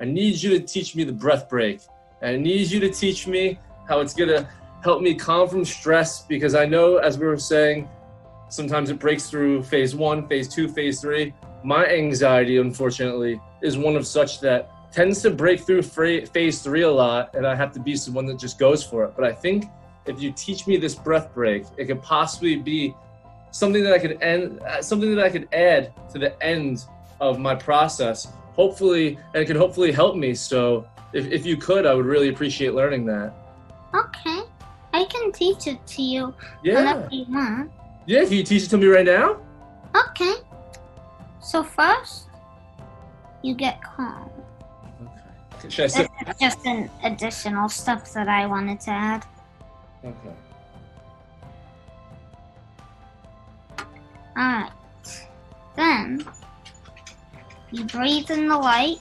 I need you to teach me the breath break. I need you to teach me how it's gonna help me calm from stress because I know, as we were saying, sometimes it breaks through phase one, phase two, phase three. My anxiety, unfortunately, is one of such that tends to break through phase three a lot, and I have to be someone that just goes for it. But I think if you teach me this breath break, it could possibly be something that I could end, uh, something that I could add to the end of my process. Hopefully, and it could hopefully help me. So, if, if you could, I would really appreciate learning that. Okay, I can teach it to you Yeah. you want. Yeah, can you teach it to me right now? Okay. So first, you get calm. Okay. Should I sit? This is just an additional step that I wanted to add. Okay. Alright. Then, you breathe in the light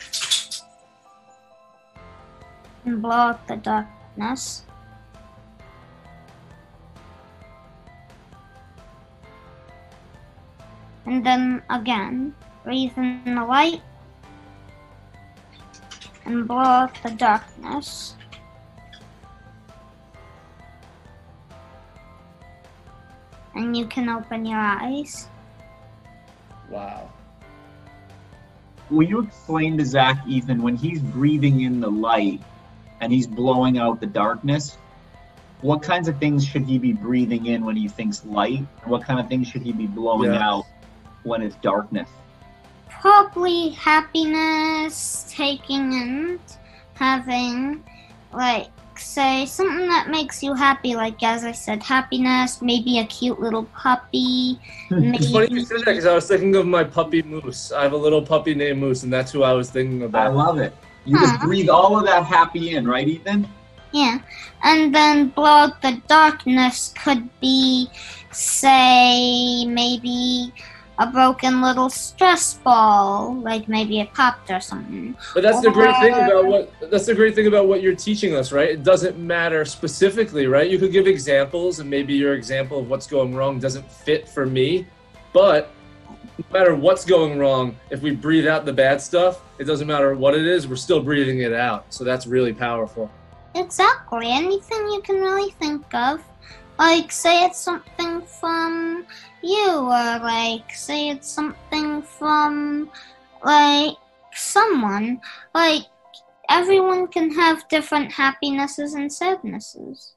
and blow out the darkness. And then again, breathe in the light and blow out the darkness. And you can open your eyes. Wow. Will you explain to Zach, Ethan, when he's breathing in the light and he's blowing out the darkness, what kinds of things should he be breathing in when he thinks light? What kind of things should he be blowing Yeah. out when it's darkness? probably happiness, taking and having, like, say something that makes you happy, like as I said, happiness, maybe a cute little puppy, It's funny you said that because I was thinking of my puppy Moose. I have a little puppy named Moose, and that's who I was thinking about. I love it. You just breathe all of that happy in, right, Ethan? Yeah, and then blow out the darkness could be, say, maybe a broken little stress ball, like maybe it popped or something. But that's the great thing about what that's the great thing about what you're teaching us, right? It doesn't matter specifically, right? You could give examples, and maybe your example of what's going wrong doesn't fit for me, but no matter what's going wrong, if we breathe out the bad stuff, it doesn't matter what it is, we're still breathing it out. So that's really powerful. Exactly. Anything you can really think of. Like, say it's something from you, or like, say it's something from, like, someone. Like, everyone can have different happinesses and sadnesses.